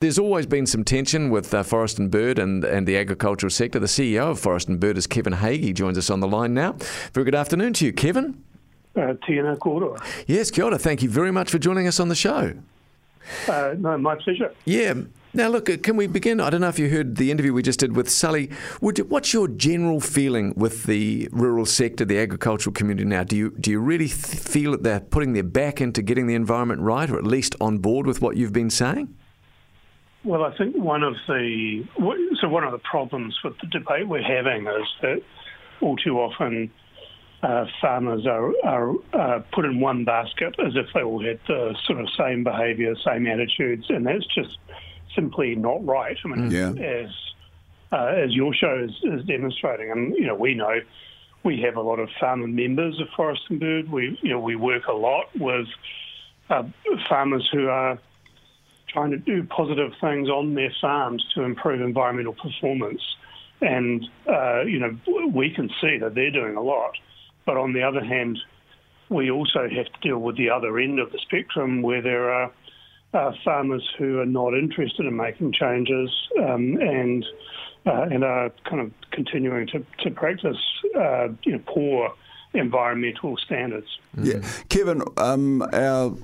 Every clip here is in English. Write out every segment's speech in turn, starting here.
There's always been some tension with uh, Forest and Bird and, and the agricultural sector. The CEO of Forest and Bird is Kevin Hague, joins us on the line now. Very good afternoon to you, Kevin. Uh, Tina Koroa. Yes, kia ora. Thank you very much for joining us on the show. Uh, no, my pleasure. Yeah. Now, look, uh, can we begin? I don't know if you heard the interview we just did with Sully. Would you, what's your general feeling with the rural sector, the agricultural community now? Do you do you really th- feel that they're putting their back into getting the environment right, or at least on board with what you've been saying? Well, I think one of the so one of the problems with the debate we're having is that all too often uh, farmers are, are uh, put in one basket as if they all had the sort of same behaviour, same attitudes, and that's just simply not right. I mean, yeah. as uh, as your show is, is, demonstrating, and you know, we know we have a lot of farmer members of Forest and Bird. We you know we work a lot with uh, farmers who are trying to do positive things on their farms to improve environmental performance. And, uh, you know, we can see that they're doing a lot. But on the other hand, we also have to deal with the other end of the spectrum where there are uh, farmers who are not interested in making changes um, and uh, and are kind of continuing to, to practice uh, you know, poor environmental standards. Yeah, Kevin, um, our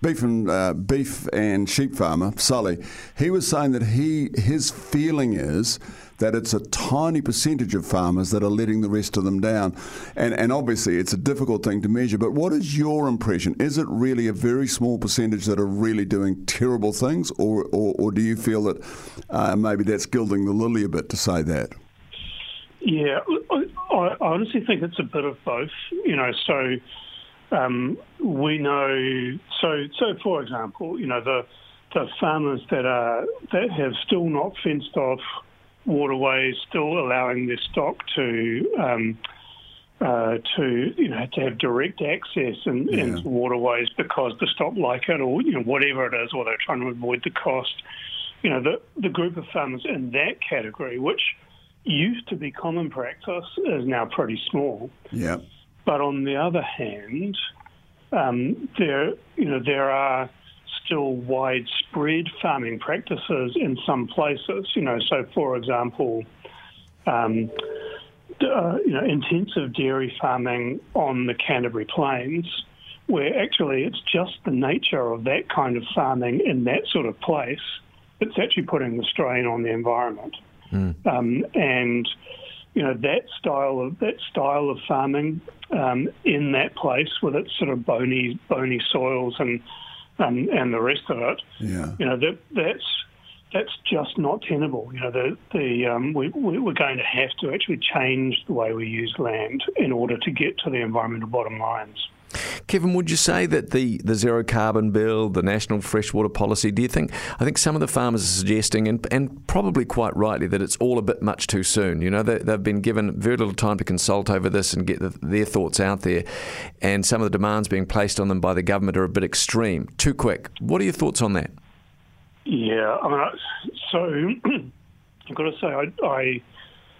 beef and uh, beef and sheep farmer Sully, he was saying that he his feeling is that it's a tiny percentage of farmers that are letting the rest of them down, and and obviously it's a difficult thing to measure. But what is your impression? Is it really a very small percentage that are really doing terrible things, or or, or do you feel that uh, maybe that's gilding the lily a bit to say that? Yeah, I, I honestly think it's a bit of both. You know, so um, we know, so so for example, you know the the farmers that are that have still not fenced off waterways, still allowing their stock to um, uh, to you know to have direct access in, yeah. into waterways because the stock like it or you know whatever it is, or they're trying to avoid the cost. You know the the group of farmers in that category, which used to be common practice, is now pretty small. Yeah. But on the other hand, um, there you know there are still widespread farming practices in some places. You know, so for example, um, uh, you know, intensive dairy farming on the Canterbury Plains, where actually it's just the nature of that kind of farming in that sort of place that's actually putting the strain on the environment. Mm. Um, and you know that style of that style of farming um, in that place with its sort of bony bony soils and um, and the rest of it. Yeah. You know that that's that's just not tenable. You know the the um, we, we're going to have to actually change the way we use land in order to get to the environmental bottom lines. Kevin, would you say that the, the zero carbon bill, the national freshwater policy, do you think? I think some of the farmers are suggesting, and, and probably quite rightly, that it's all a bit much too soon. You know, they, have been given very little time to consult over this and get the, their thoughts out there, and some of the demands being placed on them by the government are a bit extreme, too quick. What are your thoughts on that? Yeah, I mean, so I've got to say, I, I,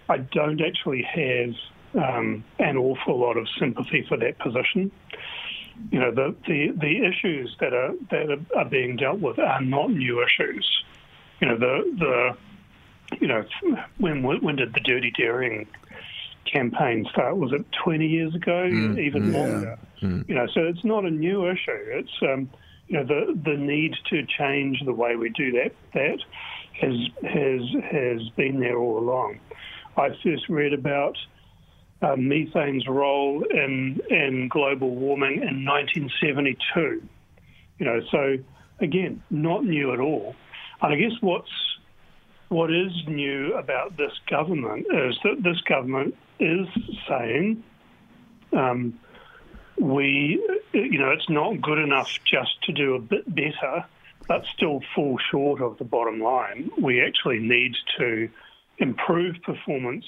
I don't actually have um, an awful lot of sympathy for that position. You know, the, the, the issues that are that are being dealt with are not new issues. You know, the the you know when when did the dirty dairying campaign start? Was it 20 years ago? Mm, even yeah. longer. Mm. You know, so it's not a new issue. It's um, you know the the need to change the way we do that that has has has been there all along. I first read about uh, methane's role in in global warming in 1972. You know, so again, not new at all. And I guess what's what is new about this government is that this government is saying um, we, you know, it's not good enough just to do a bit better, but still fall short of the bottom line. We actually need to improve performance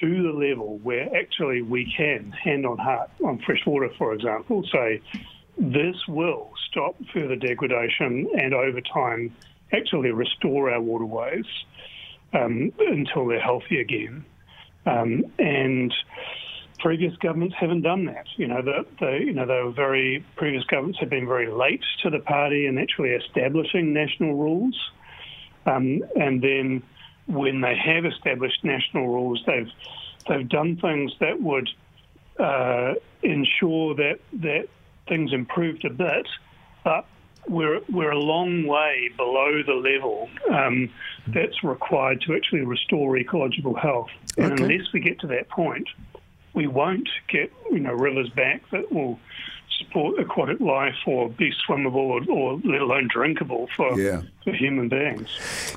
to the level where actually we can, hand on heart, on fresh water, for example, say this will stop further degradation and over time actually restore our waterways um, until they're healthy again. Um, and previous governments haven't done that. You know, the, the, you know, they were very previous governments have been very late to the party in actually establishing national rules. Um, and then when they have established national rules, they've they've done things that would uh, ensure that that things improved a bit, but we're we're a long way below the level um, that's required to actually restore ecological health. And Okay. unless we get to that point, we won't get you know rivers back that will support aquatic life or be swimmable or, or let alone drinkable for Yeah. for human beings.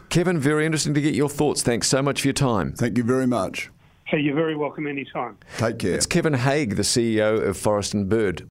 Kevin, very interesting to get your thoughts. Thanks so much for your time. Thank you very much. Hey, you're very welcome anytime. Take care. It's Kevin Hague, the CEO of Forest and Bird.